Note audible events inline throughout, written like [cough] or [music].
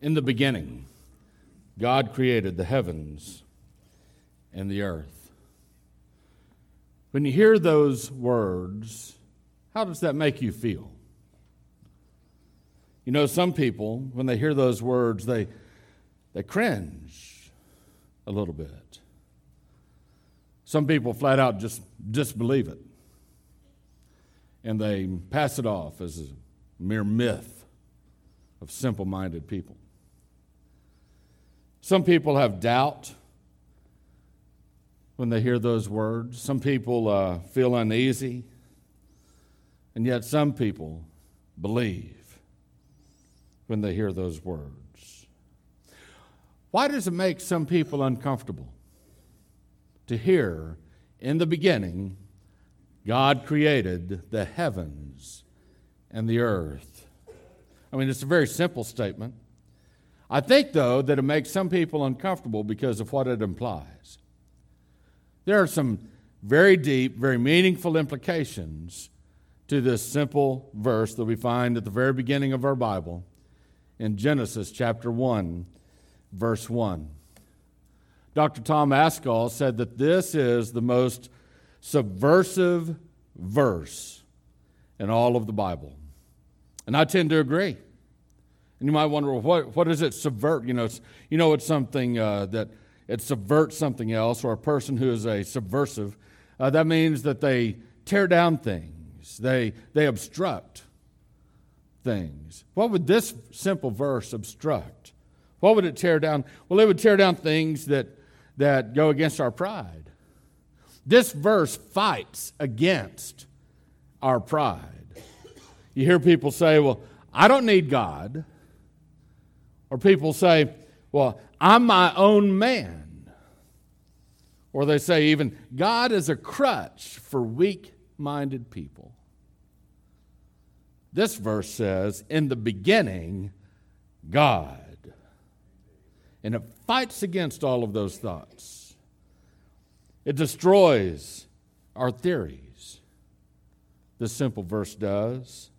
In the beginning, God created the heavens and the earth. When you hear those words, how does that make you feel? You know, some people, when they hear those words, they, they cringe a little bit. Some people flat out just disbelieve it. And they pass it off as a mere myth of simple minded people. Some people have doubt when they hear those words. Some people uh, feel uneasy. And yet, some people believe when they hear those words. Why does it make some people uncomfortable to hear in the beginning God created the heavens and the earth? I mean, it's a very simple statement. I think, though, that it makes some people uncomfortable because of what it implies. There are some very deep, very meaningful implications to this simple verse that we find at the very beginning of our Bible in Genesis chapter 1, verse 1. Dr. Tom Ascol said that this is the most subversive verse in all of the Bible. And I tend to agree. And you might wonder, well, what, what does it subvert? You know, it's, you know, it's something uh, that it subverts something else, or a person who is a subversive. Uh, that means that they tear down things, they, they obstruct things. What would this simple verse obstruct? What would it tear down? Well, it would tear down things that, that go against our pride. This verse fights against our pride. You hear people say, Well, I don't need God. Or people say, Well, I'm my own man. Or they say, even, God is a crutch for weak minded people. This verse says, In the beginning, God. And it fights against all of those thoughts. It destroys our theories. This simple verse does.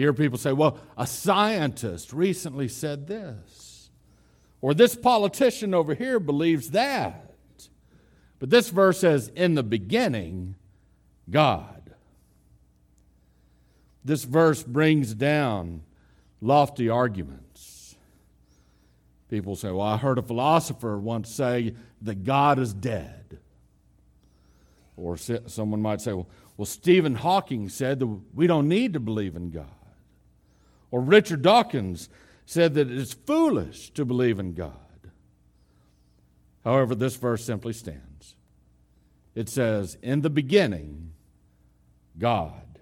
You hear people say, well, a scientist recently said this, or this politician over here believes that. But this verse says, in the beginning, God. This verse brings down lofty arguments. People say, well, I heard a philosopher once say that God is dead. Or someone might say, well, well Stephen Hawking said that we don't need to believe in God. Or Richard Dawkins said that it is foolish to believe in God. However, this verse simply stands. It says, In the beginning, God.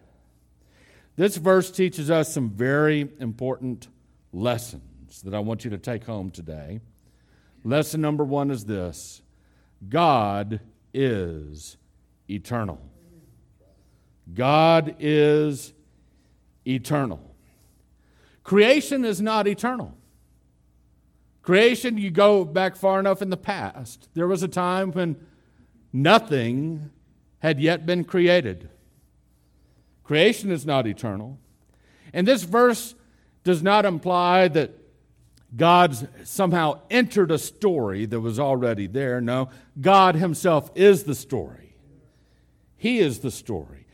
This verse teaches us some very important lessons that I want you to take home today. Lesson number one is this God is eternal. God is eternal. Creation is not eternal. Creation, you go back far enough in the past, there was a time when nothing had yet been created. Creation is not eternal. And this verse does not imply that God's somehow entered a story that was already there. No, God Himself is the story. He is the story.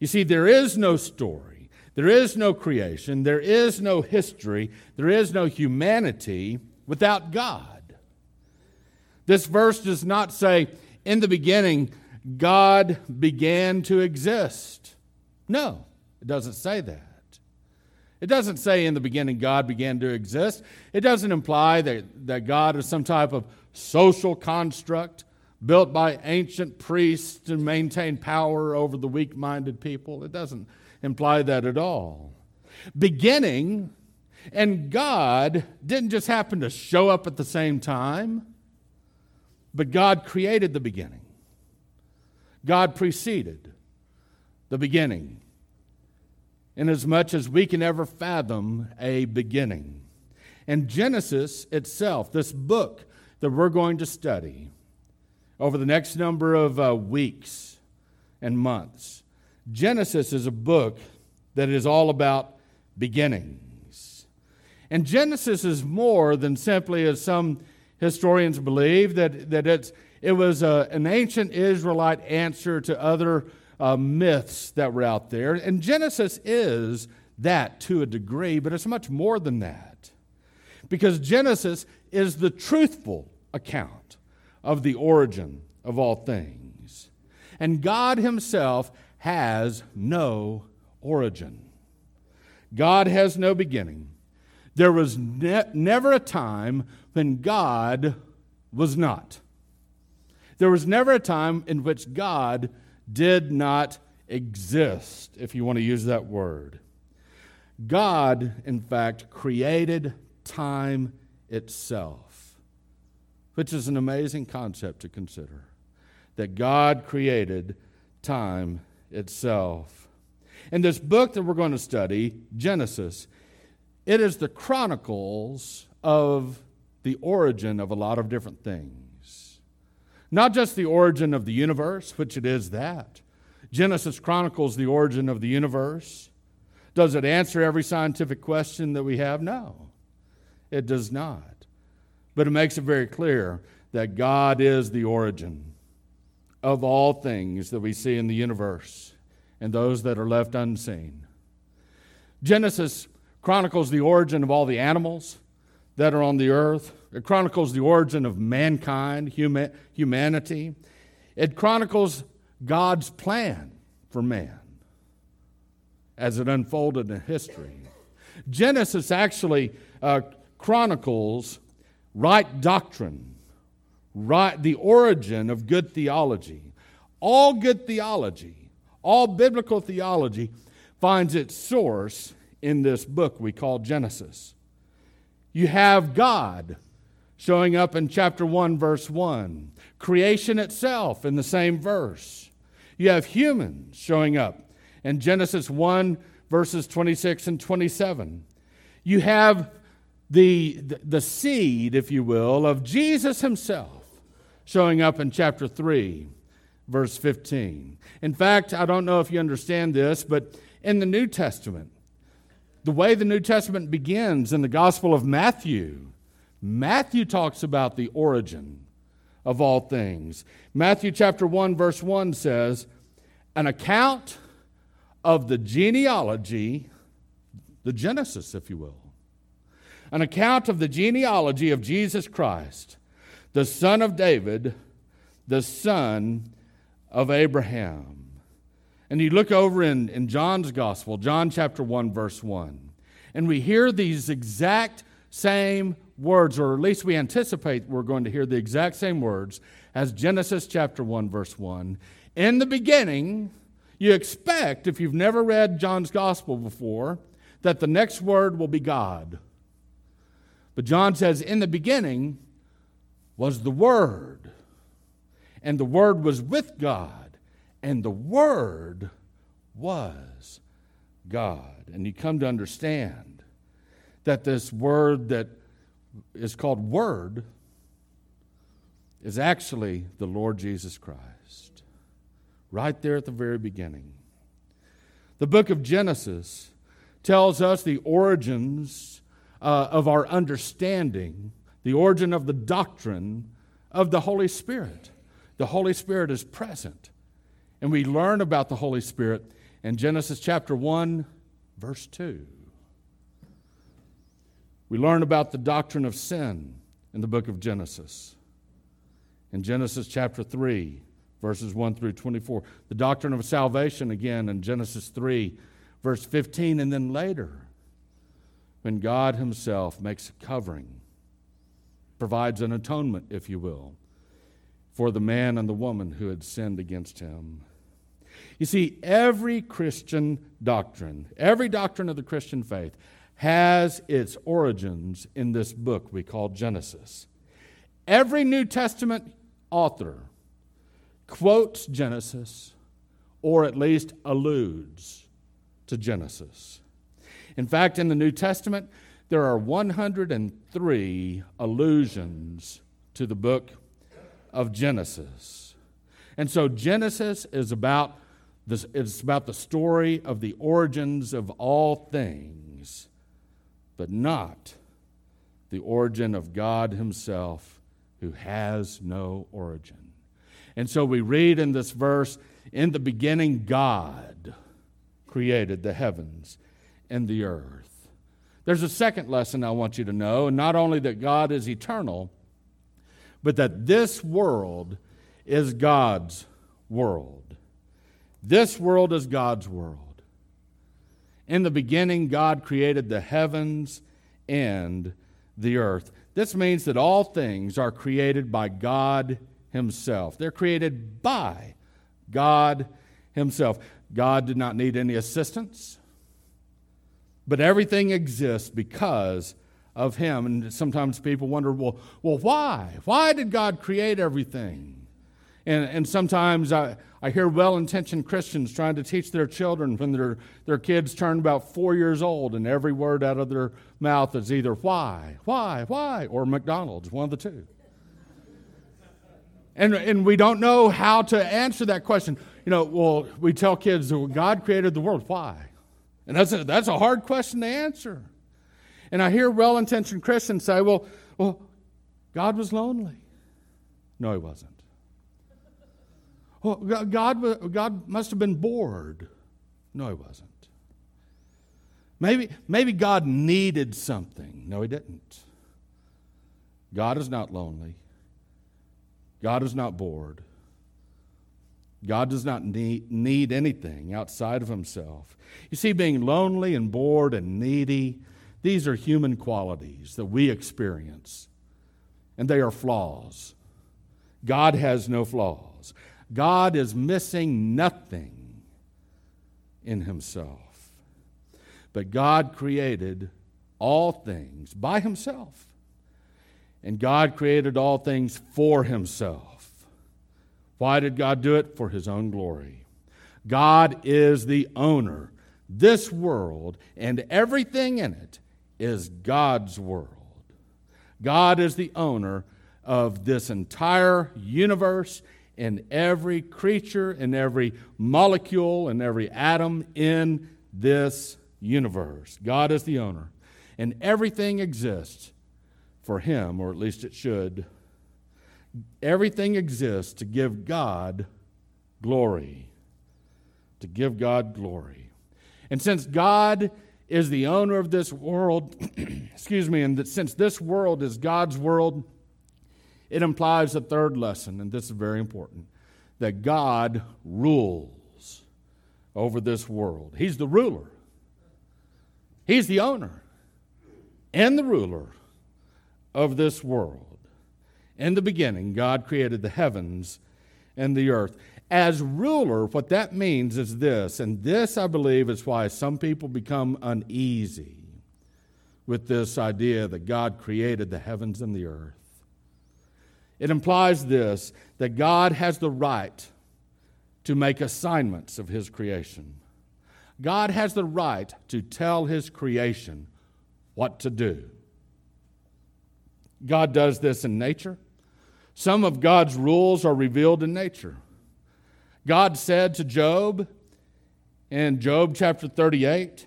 You see, there is no story there is no creation, there is no history, there is no humanity without God. This verse does not say, in the beginning, God began to exist. No, it doesn't say that. It doesn't say in the beginning God began to exist. It doesn't imply that, that God is some type of social construct built by ancient priests to maintain power over the weak minded people. It doesn't imply that at all. Beginning and God didn't just happen to show up at the same time, but God created the beginning. God preceded the beginning, inasmuch as much as we can ever fathom a beginning. And Genesis itself, this book that we're going to study over the next number of uh, weeks and months, Genesis is a book that is all about beginnings. And Genesis is more than simply, as some historians believe, that, that it's, it was a, an ancient Israelite answer to other uh, myths that were out there. And Genesis is that to a degree, but it's much more than that. Because Genesis is the truthful account of the origin of all things. And God Himself has no origin. God has no beginning. There was ne- never a time when God was not. There was never a time in which God did not exist, if you want to use that word. God, in fact, created time itself, which is an amazing concept to consider. That God created time itself. In this book that we're going to study, Genesis, it is the chronicles of the origin of a lot of different things. Not just the origin of the universe, which it is that. Genesis chronicles the origin of the universe. Does it answer every scientific question that we have? No, it does not. But it makes it very clear that God is the origin of all things that we see in the universe and those that are left unseen. Genesis chronicles the origin of all the animals that are on the earth. It chronicles the origin of mankind, human, humanity. It chronicles God's plan for man as it unfolded in history. Genesis actually uh, chronicles right doctrine, right, the origin of good theology. All good theology, all biblical theology finds its source in this book we call Genesis. You have God showing up in chapter 1, verse 1, creation itself in the same verse. You have humans showing up in Genesis 1, verses 26 and 27. You have the, the, seed, if you will, of Jesus himself showing up in chapter 3, verse 15. In fact, I don't know if you understand this, but in the New Testament, the way the New Testament begins in the Gospel of Matthew, Matthew talks about the origin of all things. Matthew chapter 1, verse 1 says, An account of the genealogy, the Genesis, if you will, an account of the genealogy of Jesus Christ, the son of David, the son of Abraham. And you look over in, in John's Gospel, John chapter 1, verse 1, and we hear these exact same words, or at least we anticipate we're going to hear the exact same words as Genesis chapter 1, verse 1. In the beginning, you expect, if you've never read John's Gospel before, that the next word will be God. But John says, In the beginning was the Word, and the Word was with God, and the Word was God. And you come to understand that this word that is called Word is actually the Lord Jesus Christ right there at the very beginning. The book of Genesis tells us the origins uh, of our understanding, the origin of the doctrine of the Holy Spirit. The Holy Spirit is present. And we learn about the Holy Spirit in Genesis chapter 1, verse 2. We learn about the doctrine of sin in the book of Genesis. In Genesis chapter 3, verses 1 through 24. The doctrine of salvation, again, in Genesis 3, verse 15. And then later, when God Himself makes a covering, provides an atonement, if you will, for the man and the woman who had sinned against Him. You see, every Christian doctrine, every doctrine of the Christian faith, has its origins in this book we call Genesis. Every New Testament author quotes Genesis or at least alludes to Genesis. In fact, in the New Testament, there are 103 allusions to the book of Genesis. And so Genesis is about this, it's about the story of the origins of all things, but not the origin of God Himself, who has no origin. And so we read in this verse In the beginning, God created the heavens and the earth. There's a second lesson I want you to know, and not only that God is eternal, but that this world is God's world. This world is God's world. In the beginning, God created the heavens and the earth. This means that all things are created by God Himself. They're created by God Himself. God did not need any assistance, but everything exists because of Him. And sometimes people wonder, well, well why? Why did God create everything? And, and sometimes I, I hear well intentioned Christians trying to teach their children when their, their kids turn about four years old, and every word out of their mouth is either why, why, why, or McDonald's, one of the two. And, and we don't know how to answer that question. You know, well, we tell kids, well, God created the world. Why? And that's a, that's a hard question to answer. And I hear well intentioned Christians say, well, well, God was lonely. No, he wasn't. Well, God, God must have been bored. No, he wasn't. Maybe, maybe God needed something. No, he didn't. God is not lonely. God is not bored. God does not need, need anything outside of himself. You see, being lonely and bored and needy, these are human qualities that we experience, and they are flaws. God has no flaws. God is missing nothing in himself. But God created all things by himself. And God created all things for himself. Why did God do it? For his own glory. God is the owner. This world and everything in it is God's world. God is the owner of this entire universe and every creature and every molecule and every atom in this universe. God is the owner. And everything exists for Him, or at least it should. Everything exists to give God glory. To give God glory. And since God is the owner of this world, [clears throat] excuse me, and that since this world is God's world, it implies a third lesson, and this is very important that God rules over this world. He's the ruler, He's the owner and the ruler of this world. In the beginning, God created the heavens and the earth. As ruler, what that means is this, and this, I believe, is why some people become uneasy with this idea that God created the heavens and the earth. It implies this that God has the right to make assignments of His creation. God has the right to tell His creation what to do. God does this in nature. Some of God's rules are revealed in nature. God said to Job in Job chapter 38,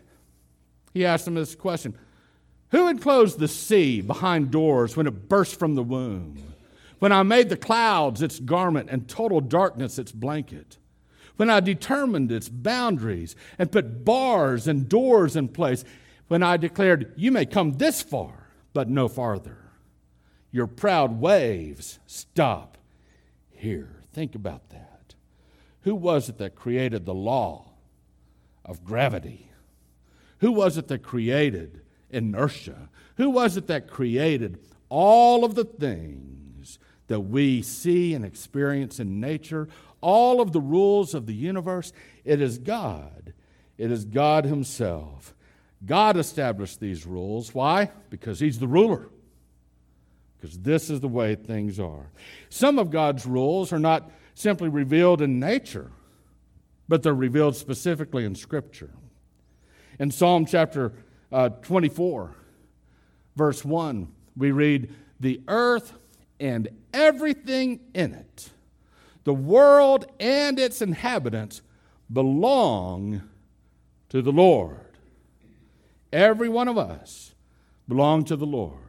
He asked him this question Who enclosed the sea behind doors when it burst from the womb? When I made the clouds its garment and total darkness its blanket. When I determined its boundaries and put bars and doors in place. When I declared, You may come this far, but no farther. Your proud waves stop here. Think about that. Who was it that created the law of gravity? Who was it that created inertia? Who was it that created all of the things? that we see and experience in nature, all of the rules of the universe, it is God. It is God Himself. God established these rules. Why? Because He's the ruler. Because this is the way things are. Some of God's rules are not simply revealed in nature, but they're revealed specifically in Scripture. In Psalm chapter uh, 24, verse 1, we read, The earth and everything in it, the world and its inhabitants, belong to the Lord. Every one of us belong to the Lord.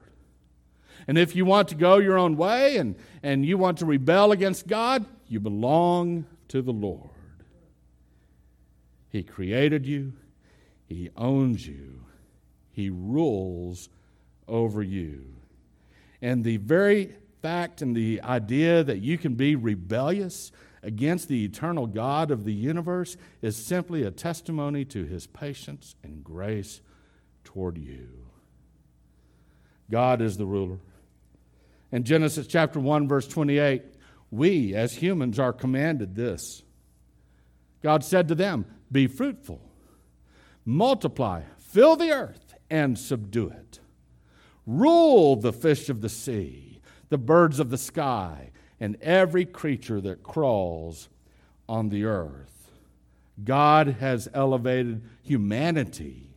And if you want to go your own way and, and you want to rebel against God, you belong to the Lord. He created you, He owns you, He rules over you. And the very fact and the idea that you can be rebellious against the eternal God of the universe is simply a testimony to His patience and grace toward you. God is the ruler. In Genesis chapter 1, verse 28, we as humans are commanded this. God said to them, Be fruitful, multiply, fill the earth, and subdue it. Rule the fish of the sea, the birds of the sky, and every creature that crawls on the earth. God has elevated humanity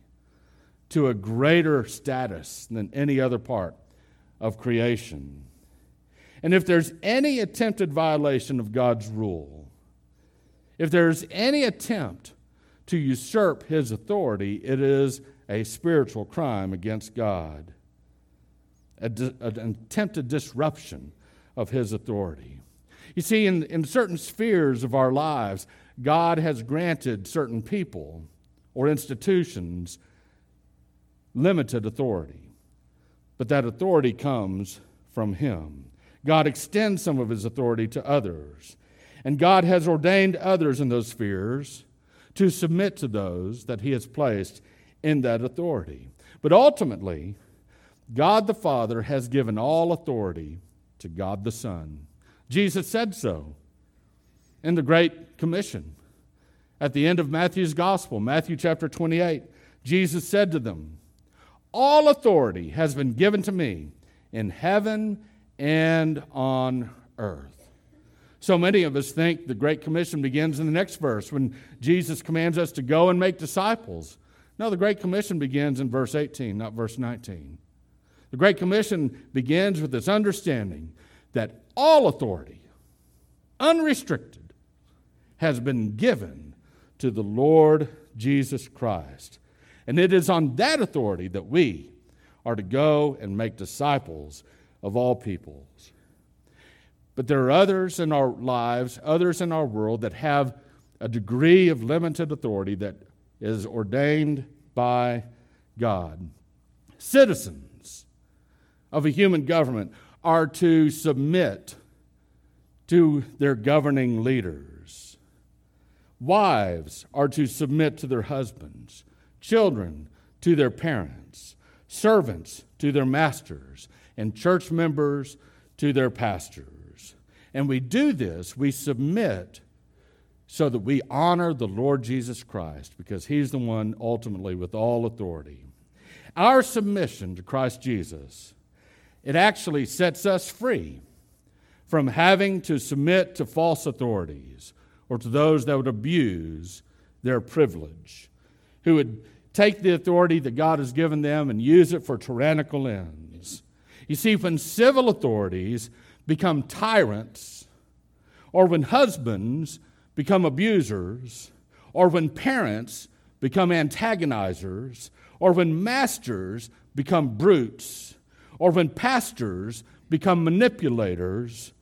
to a greater status than any other part of creation. And if there's any attempted violation of God's rule, if there's any attempt to usurp his authority, it is a spiritual crime against God, an attempted disruption of his authority. You see, in, in certain spheres of our lives, God has granted certain people or institutions limited authority, but that authority comes from Him. God extends some of His authority to others, and God has ordained others in those spheres to submit to those that He has placed in that authority. But ultimately, God the Father has given all authority to God the Son. Jesus said so in the Great Commission. At the end of Matthew's Gospel, Matthew chapter 28, Jesus said to them, all authority has been given to me in heaven and on earth. So many of us think the Great Commission begins in the next verse when Jesus commands us to go and make disciples. No, the Great Commission begins in verse 18, not verse 19. The Great Commission begins with this understanding that all authority, unrestricted, has been given to the Lord Jesus Christ. And it is on that authority that we are to go and make disciples of all peoples. But there are others in our lives, others in our world that have a degree of limited authority that is ordained by God. Citizens of a human government are to submit to their governing leaders. Wives are to submit to their husbands children to their parents, servants to their masters, and church members to their pastors. And we do this, we submit so that we honor the Lord Jesus Christ because he's the one ultimately with all authority. Our submission to Christ Jesus, it actually sets us free from having to submit to false authorities or to those that would abuse their privilege, who would take the authority that God has given them and use it for tyrannical ends. You see, when civil authorities become tyrants, or when husbands become abusers, or when parents become antagonizers, or when masters become brutes, or when pastors become manipulators,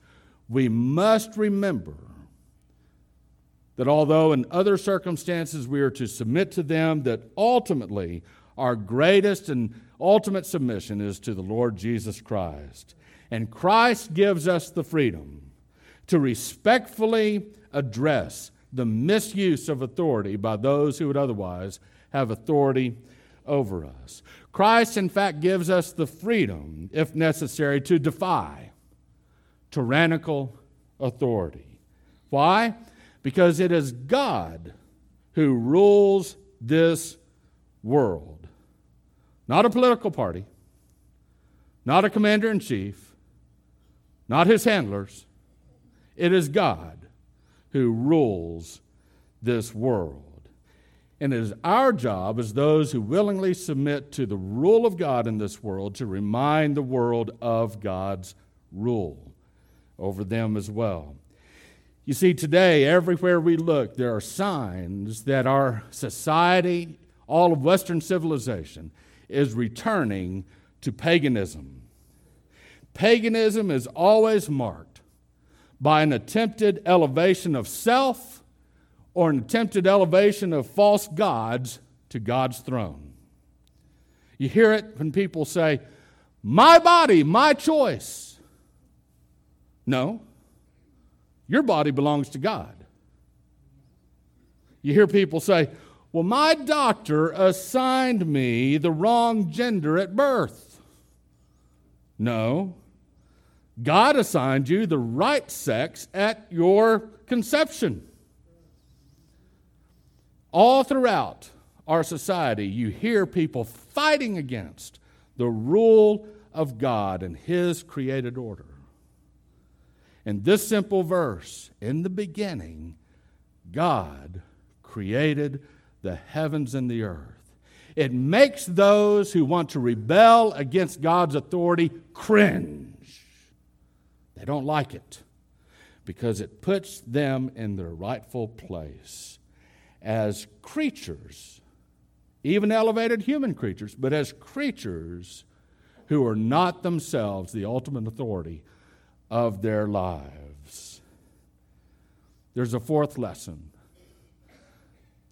we must remember that although in other circumstances we are to submit to them, that ultimately our greatest and ultimate submission is to the Lord Jesus Christ. And Christ gives us the freedom to respectfully address the misuse of authority by those who would otherwise have authority over us. Christ, in fact, gives us the freedom, if necessary, to defy tyrannical authority. Why? Because it is God who rules this world. Not a political party, not a commander in chief, not his handlers. It is God who rules this world. And it is our job as those who willingly submit to the rule of God in this world to remind the world of God's rule over them as well. You see, today, everywhere we look, there are signs that our society, all of Western civilization, is returning to paganism. paganism is always marked by an attempted elevation of self or an attempted elevation of false gods to God's throne. You hear it when people say, My body, my choice. No, your body belongs to God. You hear people say, Well, my doctor assigned me the wrong gender at birth. No, God assigned you the right sex at your conception. All throughout our society, you hear people fighting against the rule of God and His created order. In this simple verse, in the beginning, God created the heavens and the earth. It makes those who want to rebel against God's authority cringe. They don't like it because it puts them in their rightful place as creatures, even elevated human creatures, but as creatures who are not themselves the ultimate authority of their lives. There's a fourth lesson,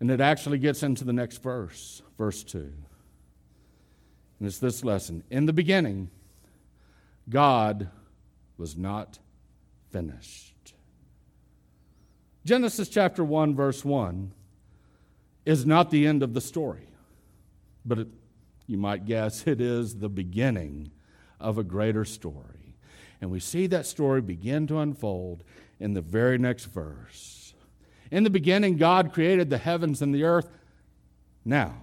and it actually gets into the next verse, verse 2. And it's this lesson In the beginning, God was not finished. Genesis chapter 1, verse 1 is not the end of the story, but it, you might guess it is the beginning of a greater story. And we see that story begin to unfold in the very next verse. In the beginning, God created the heavens and the earth. Now,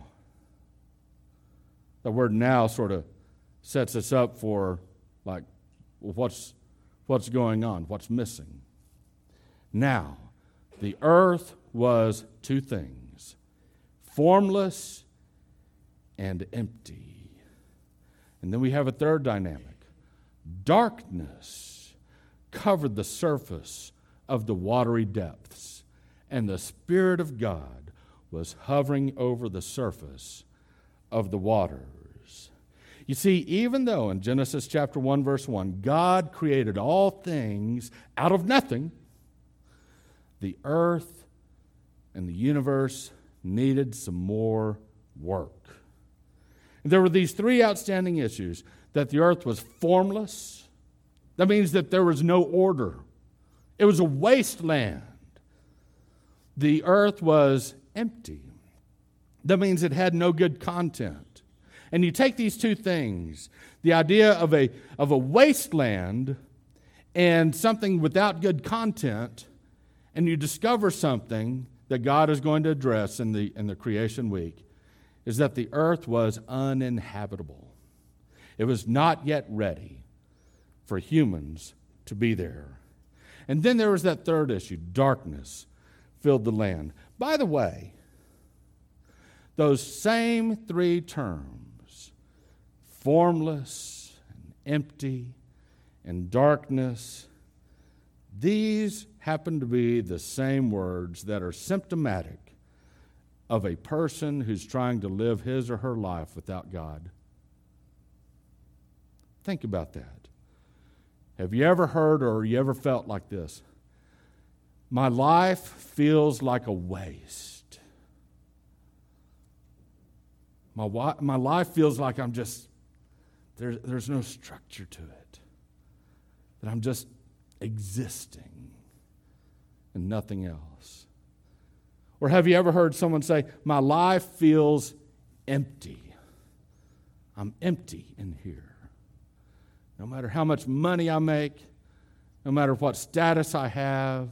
the word now sort of sets us up for like, what's, what's going on? What's missing? Now, the earth was two things formless and empty. And then we have a third dynamic darkness covered the surface of the watery depths, and the Spirit of God was hovering over the surface of the waters. You see, even though in Genesis chapter 1, verse 1, God created all things out of nothing, the earth and the universe needed some more work. There were these three outstanding issues that the earth was formless. That means that there was no order, it was a wasteland. The earth was empty. That means it had no good content. And you take these two things the idea of a, of a wasteland and something without good content, and you discover something that God is going to address in the, in the creation week is that the earth was uninhabitable. It was not yet ready for humans to be there. And then there was that third issue darkness filled the land. By the way, those same three terms, formless and empty and darkness, these happen to be the same words that are symptomatic of a person who's trying to live his or her life without God. Think about that. Have you ever heard or you ever felt like this? My life feels like a waste. My, my life feels like I'm just, there, there's no structure to it. That I'm just existing and nothing else? Or have you ever heard someone say, My life feels empty? I'm empty in here. No matter how much money I make, no matter what status I have,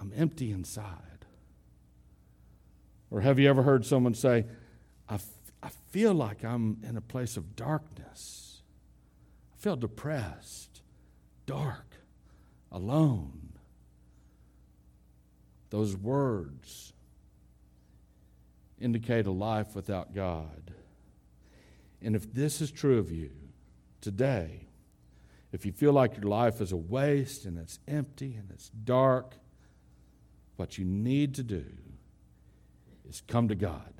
I'm empty inside. Or have you ever heard someone say, I, f- I feel like I'm in a place of darkness? I feel depressed, dark, alone. Those words indicate a life without God. And if this is true of you today, if you feel like your life is a waste and it's empty and it's dark, what you need to do is come to God.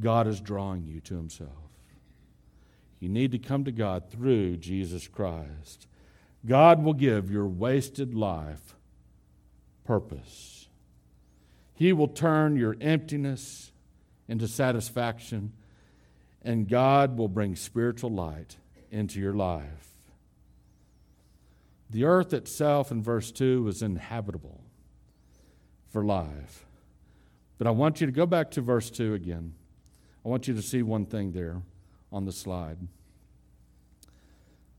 God is drawing you to Himself. You need to come to God through Jesus Christ. God will give your wasted life purpose. He will turn your emptiness into satisfaction, and God will bring spiritual light into your life. The earth itself, in verse 2, was inhabitable for life. But I want you to go back to verse 2 again. I want you to see one thing there on the slide.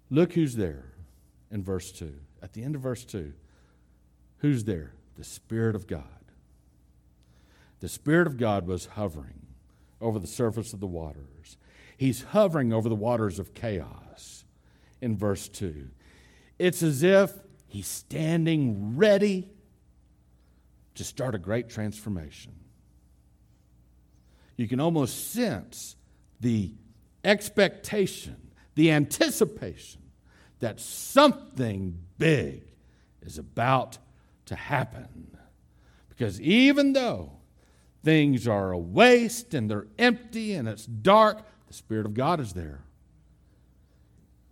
Look who's there in verse 2. At the end of verse 2, who's there? The Spirit of God. The Spirit of God was hovering over the surface of the waters. He's hovering over the waters of chaos in verse 2. It's as if he's standing ready to start a great transformation. You can almost sense the expectation, the anticipation that something big is about to happen. Because even though things are a waste and they're empty and it's dark, the Spirit of God is there.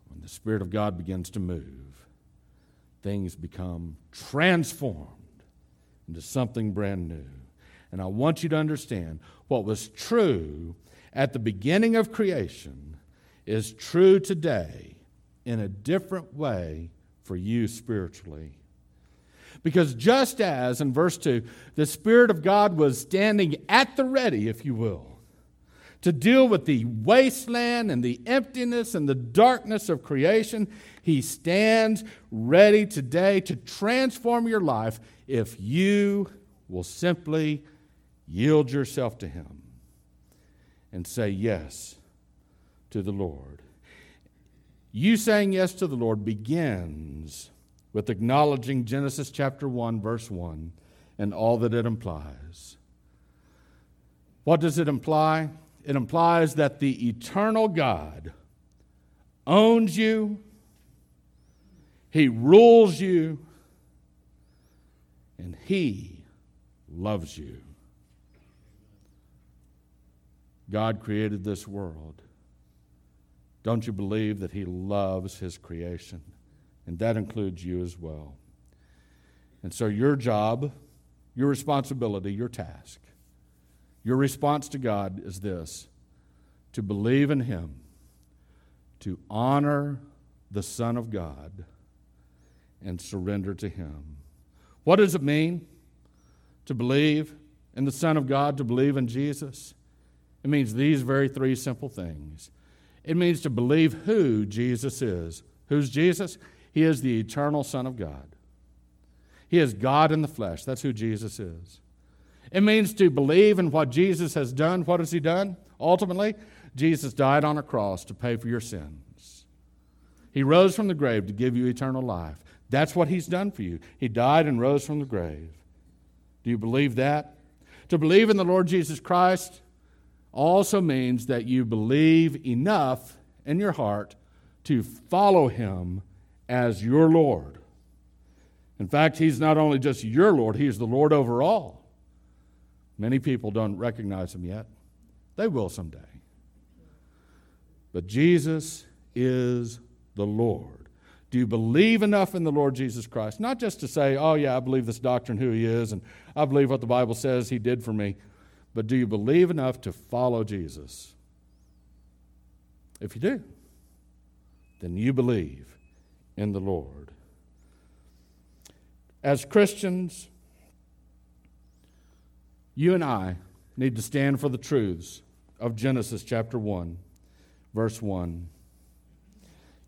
When the Spirit of God begins to move, things become transformed into something brand new. And I want you to understand what was true at the beginning of creation is true today in a different way for you spiritually. Because just as, in verse 2, the Spirit of God was standing at the ready, if you will, to deal with the wasteland and the emptiness and the darkness of creation, He stands ready today to transform your life if you will simply yield yourself to Him and say yes to the Lord. You saying yes to the Lord begins with acknowledging Genesis chapter 1, verse 1, and all that it implies. What does it imply? It implies that the eternal God owns you, He rules you, and He loves you. God created this world. Don't you believe that He loves His creation? And that includes you as well. And so, your job, your responsibility, your task, your response to God is this to believe in Him, to honor the Son of God, and surrender to Him. What does it mean to believe in the Son of God, to believe in Jesus? It means these very three simple things. It means to believe who Jesus is. Who's Jesus? He is the eternal Son of God. He is God in the flesh. That's who Jesus is. It means to believe in what Jesus has done. What has He done? Ultimately, Jesus died on a cross to pay for your sins. He rose from the grave to give you eternal life. That's what He's done for you. He died and rose from the grave. Do you believe that? To believe in the Lord Jesus Christ also means that you believe enough in your heart to follow Him as your Lord. In fact, He's not only just your Lord, He's the Lord over all. Many people don't recognize Him yet. They will someday. But Jesus is the Lord. Do you believe enough in the Lord Jesus Christ? Not just to say, oh, yeah, I believe this doctrine, who He is, and I believe what the Bible says He did for me. But do you believe enough to follow Jesus? If you do, then you believe in the Lord. As Christians, you and I need to stand for the truths of Genesis chapter 1, verse 1.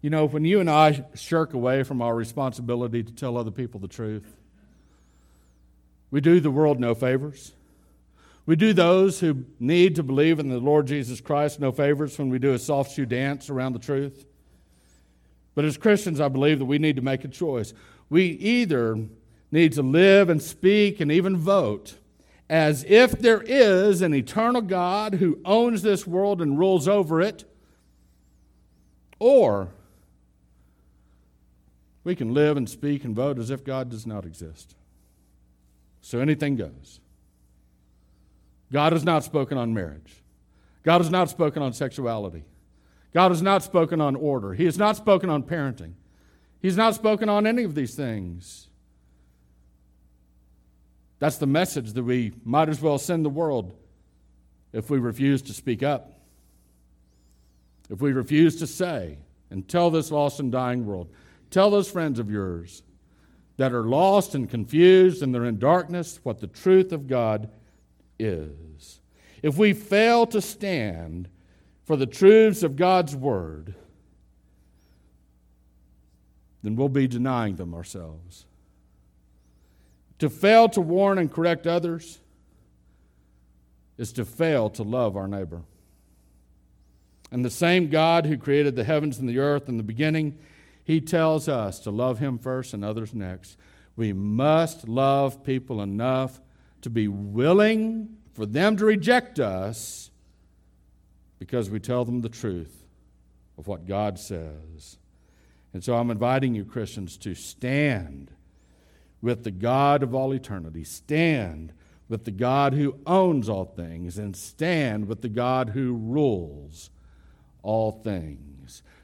You know, when you and I shirk away from our responsibility to tell other people the truth, we do the world no favors. We do those who need to believe in the Lord Jesus Christ no favors when we do a soft shoe dance around the truth. But as Christians, I believe that we need to make a choice. We either need to live and speak and even vote as if there is an eternal God who owns this world and rules over it, or we can live and speak and vote as if God does not exist. So anything goes. God has not spoken on marriage. God has not spoken on sexuality. God has not spoken on order. He has not spoken on parenting. He's not spoken on any of these things. That's the message that we might as well send the world if we refuse to speak up. If we refuse to say and tell this lost and dying world, tell those friends of yours that are lost and confused and they're in darkness what the truth of God is. If we fail to stand for the truths of God's Word, then we'll be denying them ourselves. To fail to warn and correct others is to fail to love our neighbor. And the same God who created the heavens and the earth in the beginning, he tells us to love him first and others next. We must love people enough to be willing for them to reject us because we tell them the truth of what God says. And so I'm inviting you, Christians, to stand with the God of all eternity, stand with the God who owns all things, and stand with the God who rules all things.